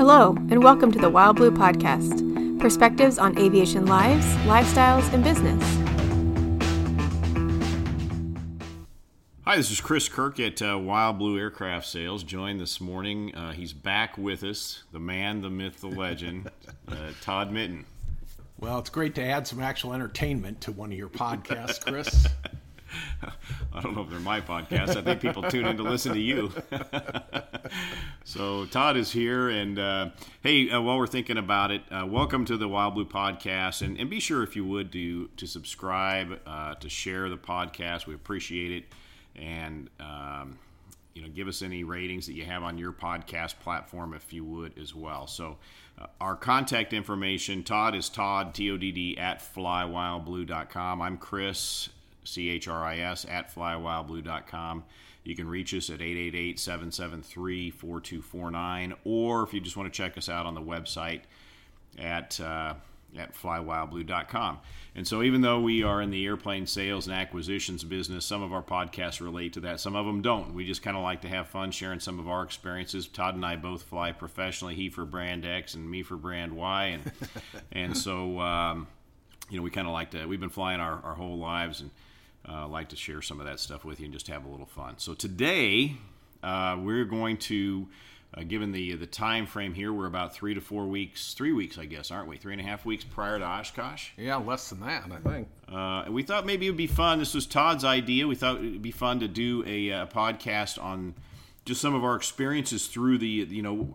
Hello, and welcome to the Wild Blue Podcast perspectives on aviation lives, lifestyles, and business. Hi, this is Chris Kirk at uh, Wild Blue Aircraft Sales. Joined this morning. Uh, he's back with us, the man, the myth, the legend, uh, Todd Mitten. Well, it's great to add some actual entertainment to one of your podcasts, Chris. I don't know if they're my podcast. I think people tune in to listen to you. so Todd is here, and uh, hey, uh, while we're thinking about it, uh, welcome to the Wild Blue Podcast, and, and be sure if you would to to subscribe, uh, to share the podcast. We appreciate it, and um, you know, give us any ratings that you have on your podcast platform if you would as well. So. Uh, our contact information, Todd is Todd, T O D D, at flywildblue.com. I'm Chris, C H R I S, at flywildblue.com. You can reach us at 888 773 4249, or if you just want to check us out on the website at, uh, at flywildblue.com. And so, even though we are in the airplane sales and acquisitions business, some of our podcasts relate to that, some of them don't. We just kind of like to have fun sharing some of our experiences. Todd and I both fly professionally, he for brand X and me for brand Y. And, and so, um, you know, we kind of like to, we've been flying our, our whole lives and uh, like to share some of that stuff with you and just have a little fun. So today uh, we're going to, uh, given the the time frame here, we're about three to four weeks, three weeks, I guess, aren't we? Three and a half weeks prior to Oshkosh. Yeah, less than that, I think. Uh, and we thought maybe it would be fun. This was Todd's idea. We thought it would be fun to do a, a podcast on just some of our experiences through the you know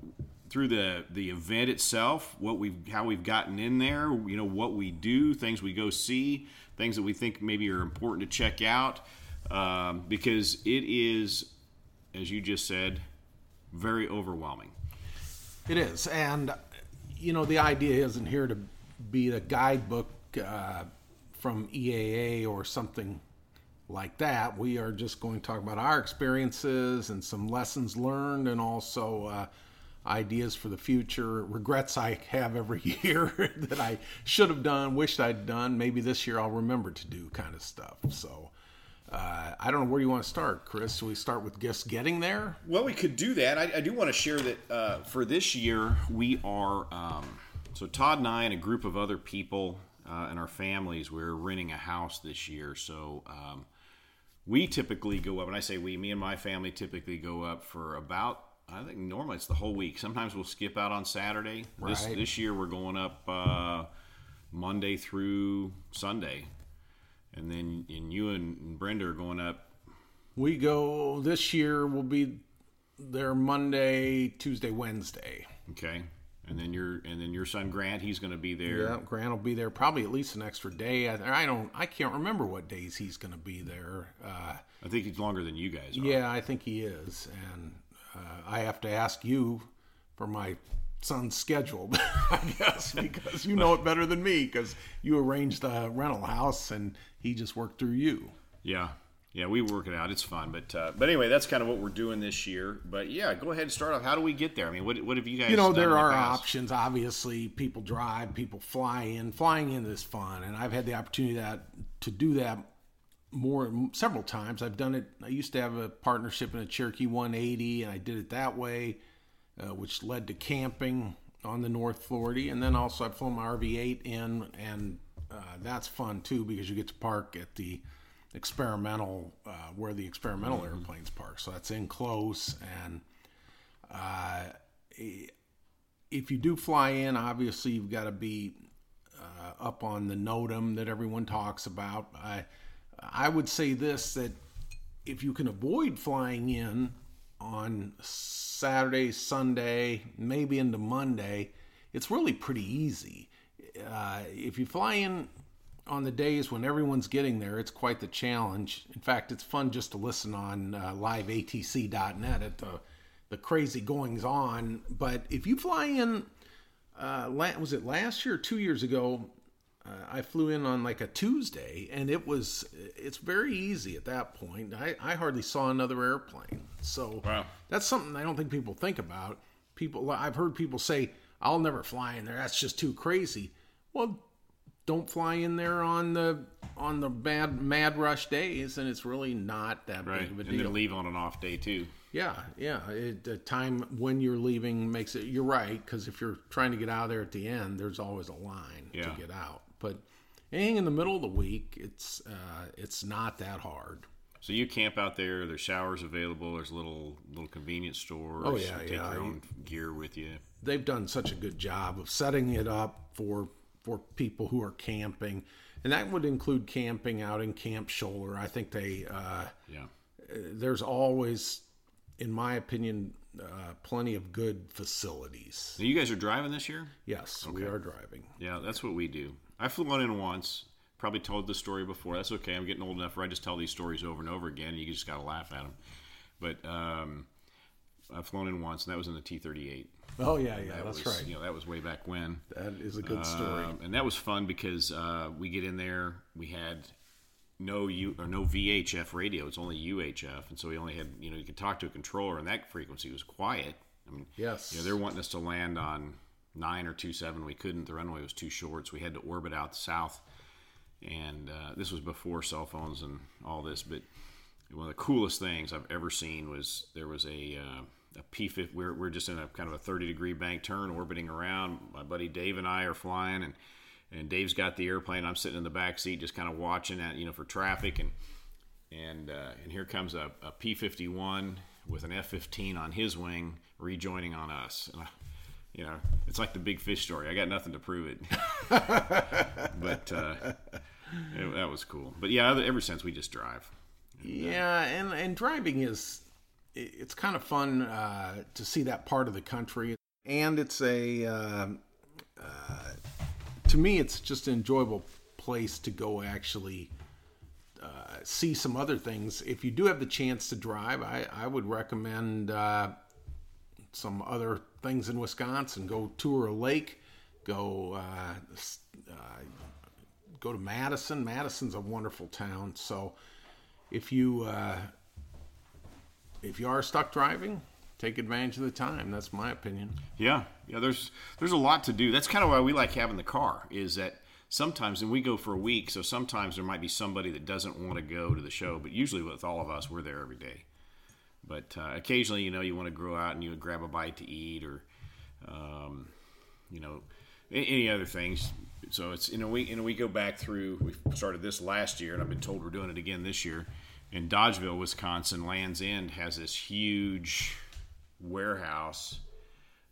through the the event itself, what we've how we've gotten in there, you know what we do, things we go see, things that we think maybe are important to check out, um, because it is, as you just said, very overwhelming. It is, and you know the idea isn't here to be a guidebook uh, from EAA or something like that. We are just going to talk about our experiences and some lessons learned, and also. Uh, ideas for the future, regrets I have every year that I should have done, wished I'd done. Maybe this year I'll remember to do kind of stuff. So uh, I don't know where you want to start, Chris. Should we start with just getting there? Well, we could do that. I, I do want to share that uh, for this year we are um, so Todd and I and a group of other people uh, and our families we're renting a house this year. So. Um, we typically go up, and I say we, me and my family typically go up for about I think normally it's the whole week. Sometimes we'll skip out on Saturday. Right. This this year we're going up uh, Monday through Sunday, and then and you and Brenda are going up. We go this year. We'll be there Monday, Tuesday, Wednesday. Okay, and then your and then your son Grant, he's going to be there. Yeah, Grant will be there probably at least an extra day. I, I don't. I can't remember what days he's going to be there. Uh, I think he's longer than you guys. Are. yeah, I think he is, and uh, I have to ask you for my son's schedule, I guess, because you know it better than me, because you arranged the rental house and he just worked through you. Yeah, yeah, we work it out. It's fun, but uh, but anyway, that's kind of what we're doing this year. But yeah, go ahead and start off. How do we get there? I mean, what what have you guys? You know, there done in the are options. Obviously, people drive, people fly in. Flying in is fun, and I've had the opportunity that to do that more several times. I've done it. I used to have a partnership in a Cherokee 180, and I did it that way, uh, which led to camping on the North 40, and then also I've flown my RV8 in, and uh, that's fun too because you get to park at the experimental uh, where the experimental airplanes park. So that's in close, and uh, if you do fly in, obviously you've got to be uh, up on the NOTAM that everyone talks about. I I would say this that if you can avoid flying in on Saturday, Sunday, maybe into Monday, it's really pretty easy. Uh, if you fly in on the days when everyone's getting there, it's quite the challenge. In fact, it's fun just to listen on uh, liveatc.net at the the crazy goings on. But if you fly in, uh, was it last year or two years ago? Uh, I flew in on like a Tuesday, and it was it's very easy at that point. I, I hardly saw another airplane, so Wow. that's something I don't think people think about. People, I've heard people say, "I'll never fly in there. That's just too crazy." Well, don't fly in there on the on the bad mad rush days, and it's really not that right, big of a and deal. then leave on an off day too. Yeah, yeah. It, the time when you're leaving makes it. You're right because if you're trying to get out of there at the end, there's always a line Yeah. to get out. But anything in the middle of the week, it's uh, it's not that hard. So you camp out there. There's showers available. There's little little convenience stores. Oh, yeah, you take yeah. your own gear with you. They've done such a good job of setting it up for for people who are camping, and that would include camping out in Camp Scholler. I think they uh, Yeah. there's always, in my opinion, uh, plenty of good facilities. Now, you guys are driving this year? Yes, we are driving. Yeah, that's what we do. I flew on in once. Probably told this story before. That's okay. I'm getting old enough where I just tell these stories over and over again. And You just got to laugh at them. But um, I've flown in once, and that was in the T-38. Oh yeah, yeah, That that's was, right. You know, that was way back when. That is a good story. Um, and that was fun because uh, we get in there. We had no U or no VHF radio. It's only UHF, and so we only had you know you could talk to a controller, and that frequency was quiet. I mean, Yes. you know, they're wanting us to land on nine or two seven. We couldn't. The runway was too short, so we had to orbit out south. And uh, this was before cell phones and all this, but one of the coolest things I've ever seen was there was a uh, a P50. We're, we're just in a kind of a 30 degree bank turn, orbiting around. My buddy Dave and I are flying, and and Dave's got the airplane. I'm sitting in the back seat, just kind of watching at you know for traffic, and and uh, and here comes a, a P51 with an F15 on his wing, rejoining on us. And I, you know, it's like the big fish story. I got nothing to prove it, but uh, it, that was cool. But yeah, ever since we just drive. Yeah, and and driving is it- it's kind of fun uh, to see that part of the country, and it's a uh, uh, to me it's just an enjoyable place to go actually uh, see some other things. If you do have the chance to drive, I I would recommend uh, some other things in Wisconsin. Go tour a lake. Go uh, uh, go to Madison. Madison's a wonderful town. So if you uh, if you are stuck driving, take advantage of the time. That's my opinion. Yeah, yeah. There's there's a lot to do. That's kind of why we like having the car. Is that sometimes, and we go for a week, so sometimes there might be somebody that doesn't want to go to the show, but usually with all of us, we're there every day. But uh, occasionally, you know, you want to grow out and you would grab a bite to eat, or um, you know, any other things. So it's in a week, you know we go back through. We started this last year, and I've been told we're doing it again this year. In Dodgeville, Wisconsin, Lands End has this huge warehouse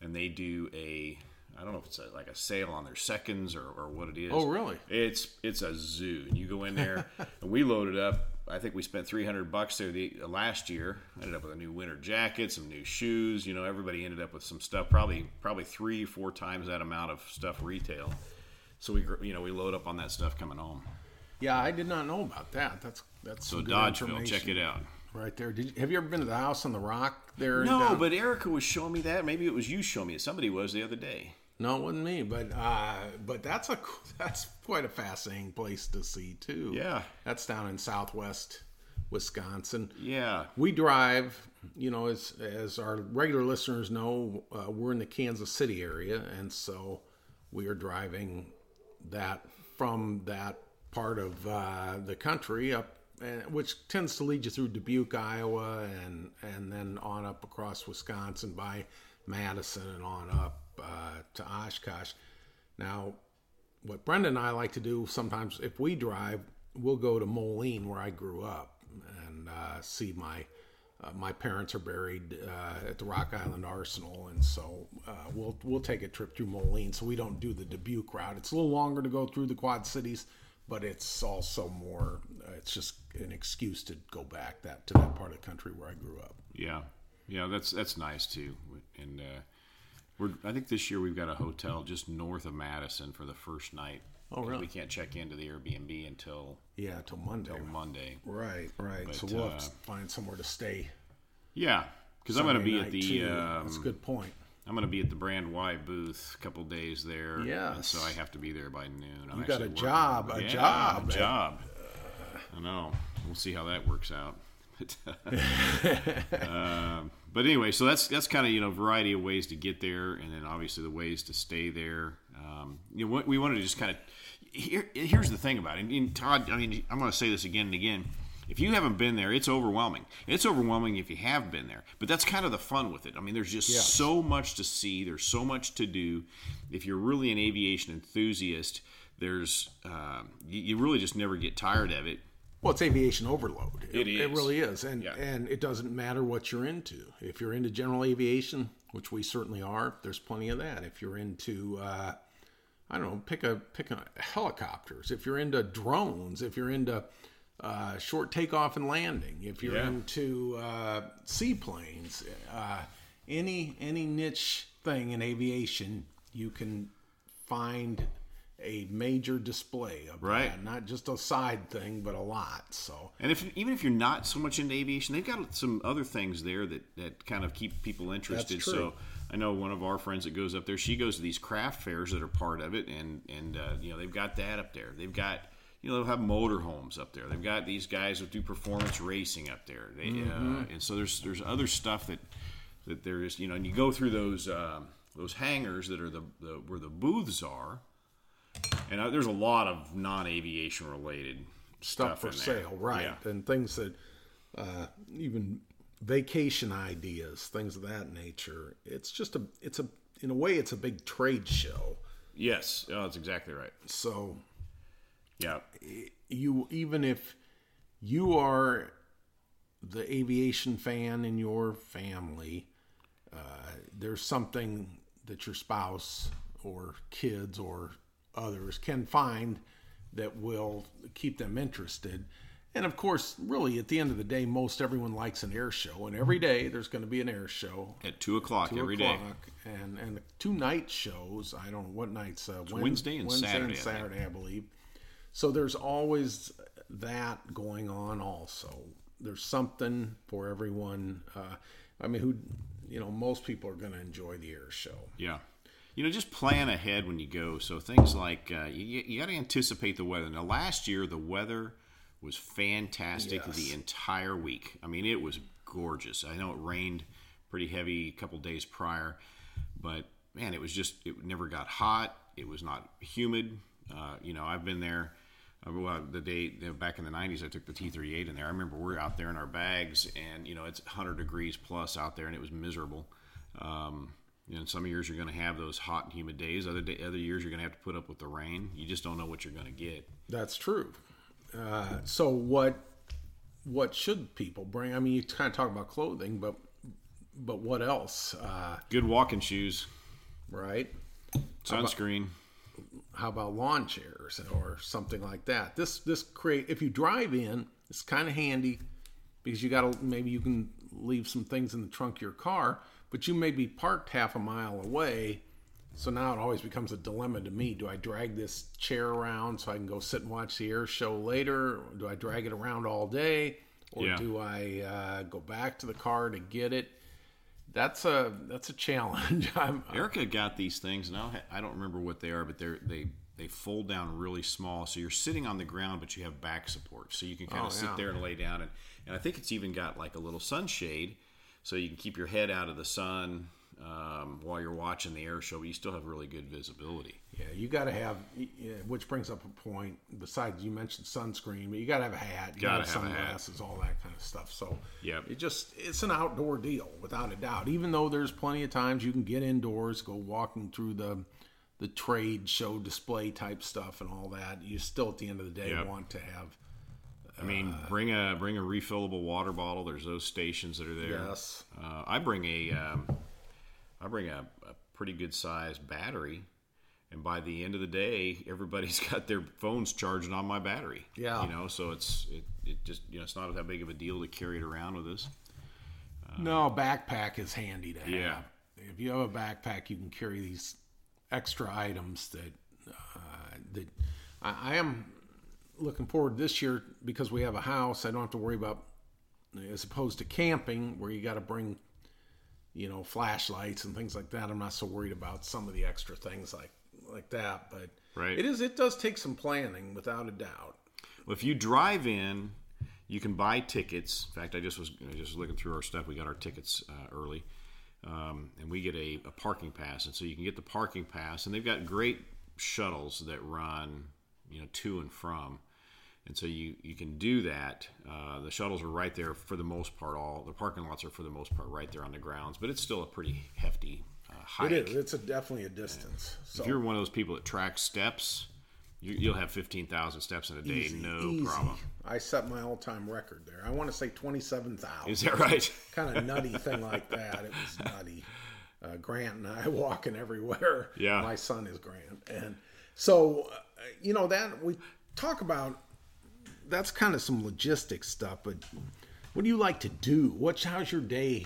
and they do a I don't know if it's a, like a sale on their seconds or, or what it is. Oh, really? It's it's a zoo, and you go in there, and we loaded up. I think we spent three hundred bucks there the, uh, last year. Ended up with a new winter jacket, some new shoes. You know, everybody ended up with some stuff. Probably probably three four times that amount of stuff retail. So we you know we load up on that stuff coming home. Yeah, I did not know about that. That's that's So Dodgeville, check it out. right there. Did you, have you ever been to the house on the rock there? No, but Erica was showing me that. Maybe it was you showing me it. Somebody was the other day. No, it wasn't me. But uh, but that's a that's quite a fascinating place to see too. Yeah. that's down in Southwest Wisconsin. Yeah. We drive, you know, as as our regular listeners know, uh, we're in the Kansas City area, and so we are driving that from that part of uh, the country up, and, which tends to lead you through Dubuque, Iowa, and and then on up across Wisconsin by Madison and on up uh, to Oshkosh. Now, what Brenda and I like to do sometimes, if we drive, we'll go to Moline, where I grew up, and uh, see my uh, my parents are buried uh, at the Rock Island Arsenal, and so uh, we'll we'll take a trip through Moline. So we don't do the Dubuque route. It's a little longer to go through the Quad Cities, but it's also more. Uh, it's just an excuse to go back that to that part of the country where I grew up. Yeah, yeah, that's that's nice too. And uh, we're I think this year we've got a hotel just north of Madison for the first night. Oh, really? We can't check into the Airbnb until Yeah, until Monday. till Monday. Right, right. so we'll have to uh, find somewhere to stay. Yeah, because I'm going to be at the um, That's a good point. I'm going to be at the Brand Y booth a couple days there. Yeah. So I have to be there by noon. I'm You got a job, a Yeah, job. a job. I know. We'll see how that works out. um, but anyway, so that's that's kind of you know variety of ways to get there, and then obviously the ways to stay there. Um, you know, what we wanted to just kind of here, here's the thing about it. And Todd, I mean, I'm going to say this again and again. If you haven't been there, it's overwhelming. It's overwhelming if you have been there, but that's kind of the fun with it. I mean, there's just Yes. so much to see. There's so much to do. If you're really an aviation enthusiast, there's um, you, you really just never get tired of it. Well, it's aviation overload. It It is. really is, and Yeah. and it doesn't matter what you're into. If you're into general aviation, which we certainly are, there's plenty of that. If you're into, uh, I don't know, pick a pick a helicopters. If you're into drones, if you're into uh, short takeoff and landing, if you're Yeah. into uh, seaplanes, uh, any any niche thing in aviation, you can find a major display of Right. that. Not just a side thing, but a lot. So And if even if you're not so much into aviation, they've got some other things there that, that kind of keep people interested. So I know one of our friends that goes up there. She goes to these craft fairs that are part of it, and and uh, you know they've got that up there. They've got you know they'll have motorhomes up there. They've got these guys that do performance racing up there. They, uh, and so there's there's other stuff that that there is you know, and you go through those um those hangars that are the, the where the booths are, and uh, there's a lot of non-aviation related stuff for in there. sale, right? Yeah. And things that uh, even vacation ideas, things of that nature. It's just a, it's a, in a way, it's a big trade show. Yes, oh, that's exactly right. So Yeah, you, even if you are the aviation fan in your family, uh, there's something that your spouse or kids or others can find that will keep them interested. And of course, really, at the end of the day, most everyone likes an air show, and every day there's going to be an air show. at two o'clock two every day. o'clock, and and the two night shows. I don't know what nights. Uh, Wed- Wednesday and Wednesday Saturday, I and. Saturday, I believe. So there's always that going on. Also, there's something for everyone. Uh, I mean, who you know, most people are going to enjoy the air show. Yeah, you know, just plan ahead when you go. So things like uh, you, you got to anticipate the weather. Now, last year the weather was fantastic Yes. the entire week. I mean, it was gorgeous. I know it rained pretty heavy a couple days prior, but man, it was just it never got hot. It was not humid. Uh, you know, I've been there. Uh, well, the day you know, back in the '90s, I took the T38 in there. I remember we're out there in our bags, and you know it's 100 degrees plus out there, and it was miserable. Um, you know, some years you're going to have those hot and humid days. Other day, other years you're going to have to put up with the rain. You just don't know what you're going to get. That's true. Uh, so what what should people bring? I mean, you kind of talk about clothing, but but what else? Uh, Good walking shoes, right? sunscreen. how about lawn chairs or something like that this this create if you drive in it's kind of handy because you got to maybe you can leave some things in the trunk of your car but you may be parked half a mile away so now it always becomes a dilemma to me. Do i drag this chair around so i can go sit and watch the air show later? Do i drag it around all day? Or Yeah. do i uh, go back to the car to get it? That's a that's a challenge. I'm, Erica got these things, and I don't, I don't remember what they are, but they're they they fold down really small, so you're sitting on the ground, but you have back support, so you can kind Oh, of sit yeah. there and lay down, and and I think it's even got like a little sunshade, so you can keep your head out of the sun um, while you're watching the air show, but you still have really good visibility. Yeah, you got to have, which brings up a point. Besides, you mentioned sunscreen, but you got to have a hat, you Gotta gotta have sunglasses, all that kind of stuff. So, yeah, it just it's an outdoor deal without a doubt. Even though there's plenty of times you can get indoors, go walking through the the trade show display type stuff and all that. You still at the end of the day Yep. want to have I mean, bring a bring a refillable water bottle. There's those stations that are there. Yes. Uh, I bring a um, I bring a, a pretty good sized battery, and by the end of the day, everybody's got their phones charging on my battery. Yeah. You know, so it's it, it just you know it's not that big of a deal to carry it around with us. no backpack is handy to have. Yeah. If you have a backpack, you can carry these extra items that uh, that I, I am looking forward this year because we have a house. I don't have to worry about as opposed to camping where you got to bring you know flashlights and things like that. I'm not so worried about some of the extra things like like that, but Right. it is it does take some planning without a doubt. Well, if you drive in, you can buy tickets. In fact, I just was I just looking through our stuff. We got our tickets uh, early, um, and we get a, a parking pass, and so you can get the parking pass. And they've got great shuttles that run, you know to and from. And so you, you can do that. Uh, the shuttles are right there for the most part. All the parking lots are for the most part right there on the grounds, but it's still a pretty hefty uh, hike. It is. It's a, definitely a distance. So If you're one of those people that tracks steps, you, you'll have fifteen thousand steps in a day, easy, no easy. problem. I set my all-time record there. I want to say twenty-seven thousand. Is that right? kind of nutty thing like that. It was nutty. Uh, Grant and I walking everywhere. Yeah. My son is Grant, and so uh, you know that we talk about. That's kind of some logistics stuff, but what do you like to do? What's how's your day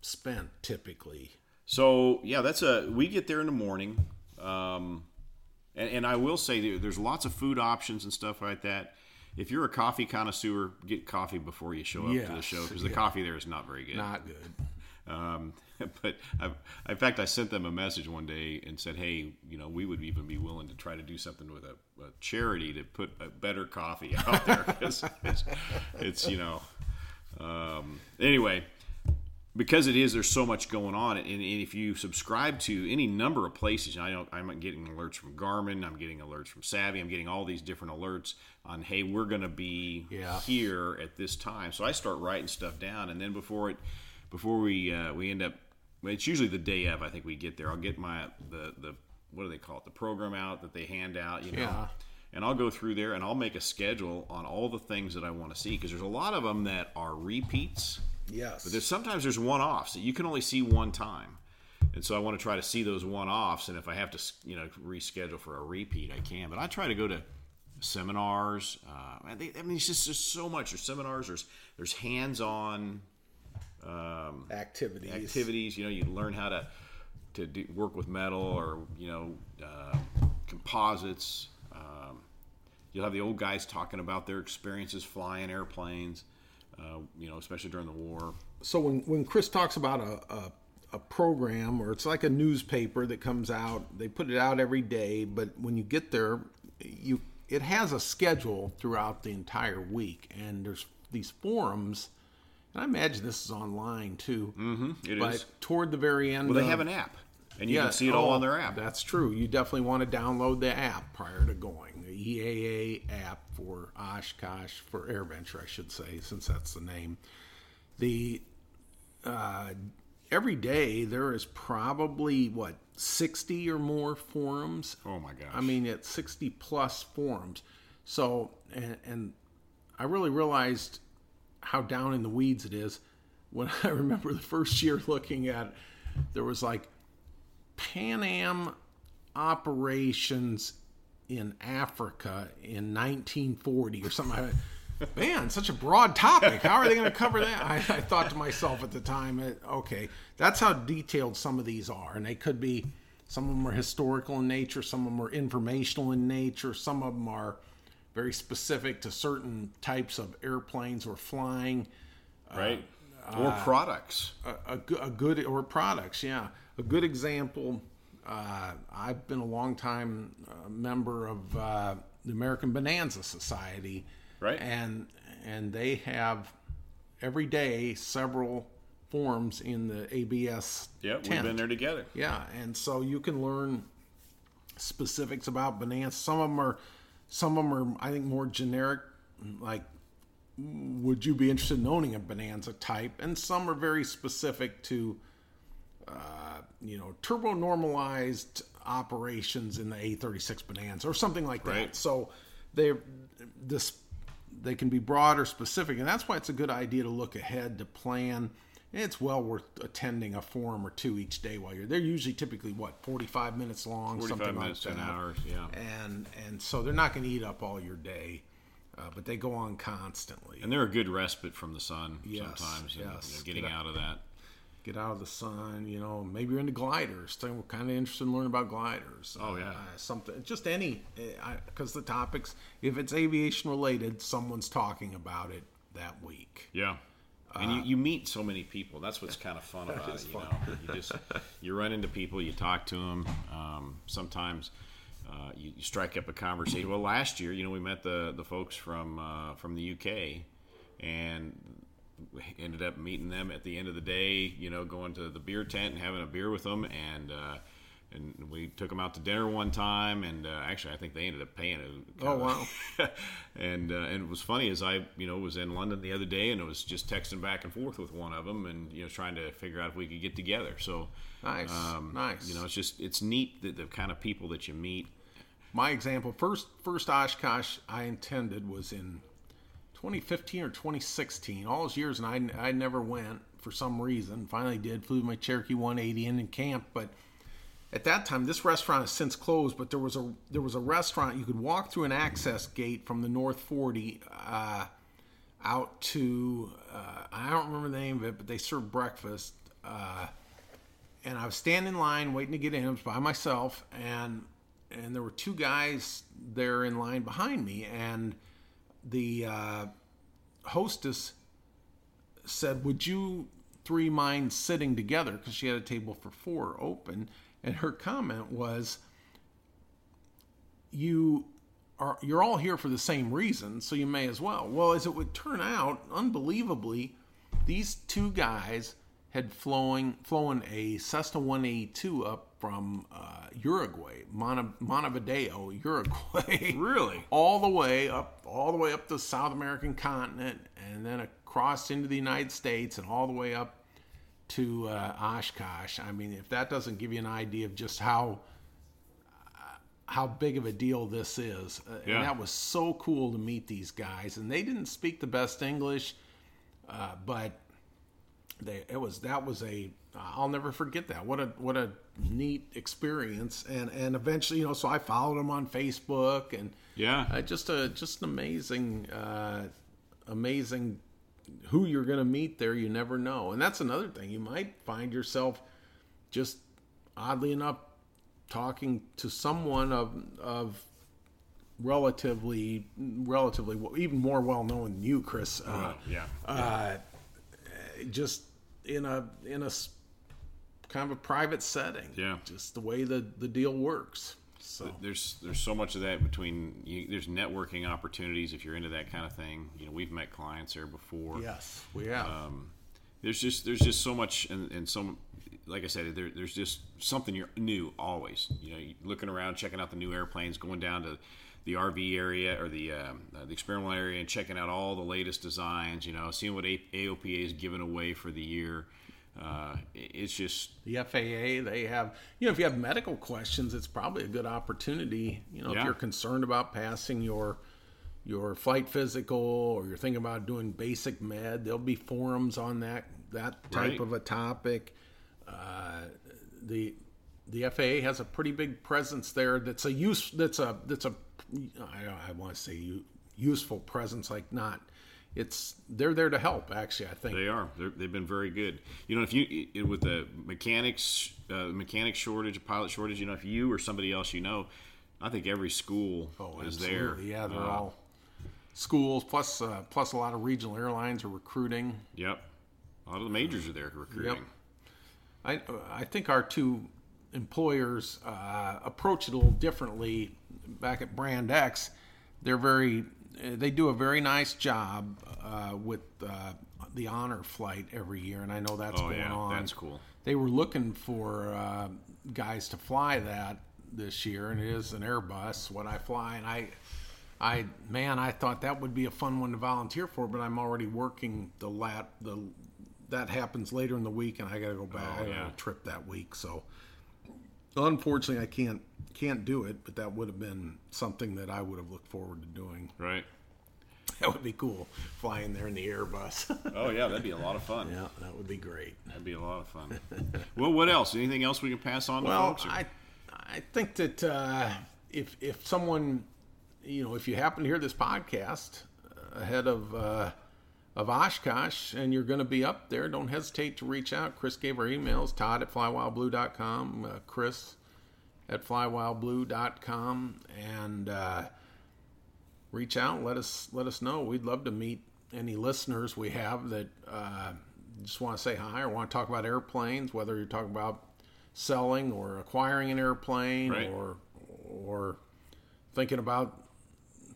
spent typically? So yeah, that's a we get there in the morning, um, and, and I will say there's lots of food options and stuff like that. If you're a coffee connoisseur, get coffee before you show up to the show because the yeah. coffee there is not very good. Not good. Um, but I, in fact, I sent them a message one day and said, "Hey, you know, we would even be willing to try to do something with a, a charity to put a better coffee out there because it's, it's, you know." Um, anyway, because it is, there's so much going on, and, and if you subscribe to any number of places, I know I'm getting alerts from Garmin, I'm getting alerts from Savvy, I'm getting all these different alerts on, hey, we're going to be Yeah. here at this time. So I start writing stuff down, and then before it, before we uh, we end up, well, it's usually the day of. I think we get there. I'll get my the the what do they call it? The program out that they hand out. You know. Yeah. And I'll go through there and I'll make a schedule on all the things that I want to see because there's a lot of them that are repeats. Yes. But there's sometimes there's one-offs that you can only see one time, and so I want to try to see those one-offs. And if I have to, you know, reschedule for a repeat, I can. But I try to go to seminars. Uh, I, think, I mean, it's just there's so much. There's seminars. There's there's hands-on activities. activities. You know, you learn how to to do, work with metal or you know uh, composites. Um, you'll have the old guys talking about their experiences flying airplanes. Uh, you know, especially during the war. so when when Chris talks about a, a a program or it's like a newspaper that comes out, they put it out every day, but when you get there, you it has a schedule throughout the entire week, and there's these forums. I imagine this is online too. Mm-hmm, it but is. toward the very end, Well, they of- have an app, and you Yeah, can see it all oh, on their app. That's true. You definitely want to download the app prior to going. The EAA app for Oshkosh for AirVenture, I should say, since that's the name. The uh, every day there is probably what sixty or more forums. Oh my gosh! I mean, it's 60 plus forums. So, and, and I really realized how down in the weeds it is when I remember the first year looking at it, there was like Pan Am operations in Africa in 1940 or something. Man, such a broad topic. How are they going to cover that? I, I thought to myself at the time, eh, okay, that's how detailed some of these are. And they could be, some of them are historical in nature, some of them are informational in nature, some of them are very specific to certain types of airplanes or flying right? or products. a, a, a good or products yeah a good example uh, i've been a long time uh, member of uh, the american bonanza society Right. and and they have every day several forms in the ABS Yeah, we've been there together. Yeah, and so you can learn specifics about Bonanza. Some of them are, some of them are, I think, more generic. Like, would you be interested in owning a Bonanza type? And some are very specific to, uh, you know, turbo normalized operations in the A36 Bonanza or something like that. Right. So they this they can be broad or specific, and that's why it's a good idea to look ahead to plan. It's well worth attending a forum or two each day while you're. They're usually typically what forty five minutes long, Forty-five something minutes like an that. hour. Yeah. And and so they're not going to eat up all your day, uh, but they go on constantly. And they're a good respite from the sun Yes, sometimes. and, yes. you know, getting Get out of that. Get out of the sun, you know. Maybe you're into gliders. So we're kind of interested in learning about gliders. Oh, yeah. uh, something just any because the topics, if it's aviation related, someone's talking about it that week. Yeah. And you, you meet so many people. That's what's kind of fun about it. You know, you just you run into people, you talk to them. Um, sometimes uh, you, you strike up a conversation. Well, last year, you know, we met the the folks from uh, from the UK, and we ended up meeting them at the end of the day. You know, going to the beer tent and having a beer with them, and uh, and we took them out to dinner one time, and uh, actually, I think they ended up paying it. Oh wow! and uh, and it was funny as I you know was in London the other day, and it was just texting back and forth with one of them, and you know trying to figure out if we could get together. So nice, um, nice. You know, it's just it's neat that the kind of people that you meet. My example, first first Oshkosh I intended was in 2015 or 2016. All those years, and I I never went for some reason. Finally did. Flew my Cherokee 180 in in camp, but at that time this restaurant has since closed but there was a there was a restaurant you could walk through an access gate from the north 40 uh, out to uh, i don't remember the name of it but they served breakfast uh, and i was standing in line waiting to get in. It was by myself and and there were two guys there in line behind me and the uh, hostess said would you three mind sitting together? Because she had a table for four open and her comment was you are you're all here for the same reason so you may as well well as it would turn out unbelievably these two guys had flowing flown a Cessna 182 up from uh, Uruguay, Montevideo, Uruguay. Really? all the way up, all the way up the South American continent, and then across into the United States, and all the way up to uh, Oshkosh. I mean, if that doesn't give you an idea of just how uh, how big of a deal this is, uh, yeah. and that was so cool to meet these guys. And they didn't speak the best English, uh, but they it was that was a I'll never forget that. What a what a neat experience. And and eventually, you know, so I followed them on Facebook, and yeah, uh, just a just an amazing. Uh, amazing who you're going to meet there, you never know. And that's another thing. You might find yourself just oddly enough talking to someone of of relatively relatively even more well known than you, Chris. Uh, uh, yeah. Uh, just in a in a kind of a private setting. Yeah. Just the way the the deal works. So there's there's so much of that between you, there's networking opportunities if you're into that kind of thing. You know, we've met clients there before. Yes, we have. Um, there's just there's just so much and, and some like I said, there, there's just something you're new always. You know, looking around, checking out the new airplanes, going down to the RV area or the um, uh, the experimental area and checking out all the latest designs. You know, seeing what AOPA is giving away for the year. Uh, it's just the FAA. They have, you know, if you have medical questions, it's probably a good opportunity. You know, yeah. if you're concerned about passing your your flight physical or you're thinking about doing basic med, there'll be forums on that that type right. of a topic. Uh, the the FAA has a pretty big presence there. That's a use. That's a that's a I, I want to say you, useful presence, like not it's they're there to help. Actually, I think they are. they have been very good. You know, if you with the mechanics, uh, mechanic shortage, pilot shortage, you know, if you or somebody else you know, I think every school oh, is there. Yeah, they're uh, all schools plus uh, plus a lot of regional airlines are recruiting. Yep, a lot of the majors are there recruiting. Yep. I I think our two employers uh, approach it a little differently. Back at Brand X, they're very they do a very nice job uh, with uh, the honor flight every year, and I know that's oh, going yeah, on. That's cool. They were looking for uh, guys to fly that this year, and it is an Airbus. What I fly, and I, I man, I thought that would be a fun one to volunteer for, but I'm already working the lat the that happens later in the week, and I got to go back. Oh, yeah. a trip that week, so unfortunately, I can't can't do it, but that would have been something that I would have looked forward to doing. Right. That would be cool, flying there in the Airbus. oh yeah, that'd be a lot of fun. Yeah, that would be great. That'd be a lot of fun. well, what else? Anything else we can pass on to well, folks? Well, I, I think that uh, if if someone, you know, if you happen to hear this podcast ahead of uh, of Oshkosh and you're going to be up there, don't hesitate to reach out. Chris gave our emails, Todd at flywildblue.com, uh, Chris at flywildblue.com, and uh, reach out. Let us let us know. We'd love to meet any listeners we have that uh, just want to say hi or want to talk about airplanes, whether you're talking about selling or acquiring an airplane right. or or thinking about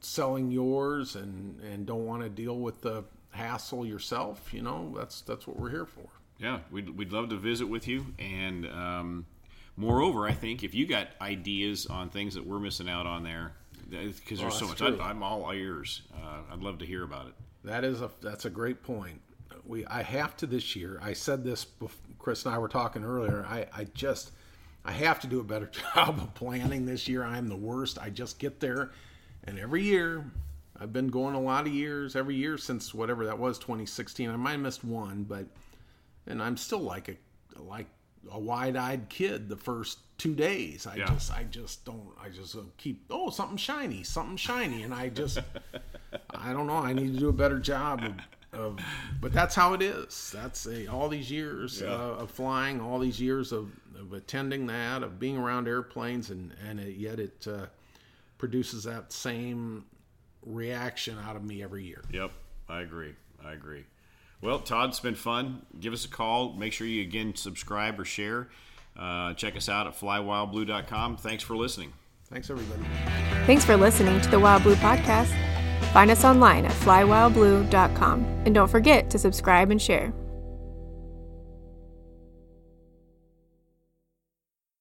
selling yours and and don't want to deal with the hassle yourself. You know, that's that's what we're here for. Yeah, we'd, we'd love to visit with you and. Um, moreover, I think if you got ideas on things that we're missing out on there, because there's so much, I, I'm all ears. Uh, I'd love to hear about it. That is a that's a great point. We I have to this year. I said this. Before, Chris and I were talking earlier. I I just I have to do a better job of planning this year. I'm the worst. I just get there, and every year I've been going a lot of years. Every year since whatever that was, 2016. I might have missed one, but and I'm still like a like a wide-eyed kid the first two days. I yeah. just I just don't I just keep oh something shiny, something shiny, and I just I don't know. I need to do a better job of, of but that's how it is. That's a, all these years yeah. uh, of flying, all these years of, of attending that, of being around airplanes, and and it, yet it uh, produces that same reaction out of me every year. Yep, I agree. I agree. Well, Todd, it's been fun. Give us a call. Make sure you again subscribe or share. Uh, check us out at flywildblue.com. Thanks for listening. Thanks, everybody. Thanks for listening to the Wild Blue Podcast. Find us online at flywildblue.com. And don't forget to subscribe and share.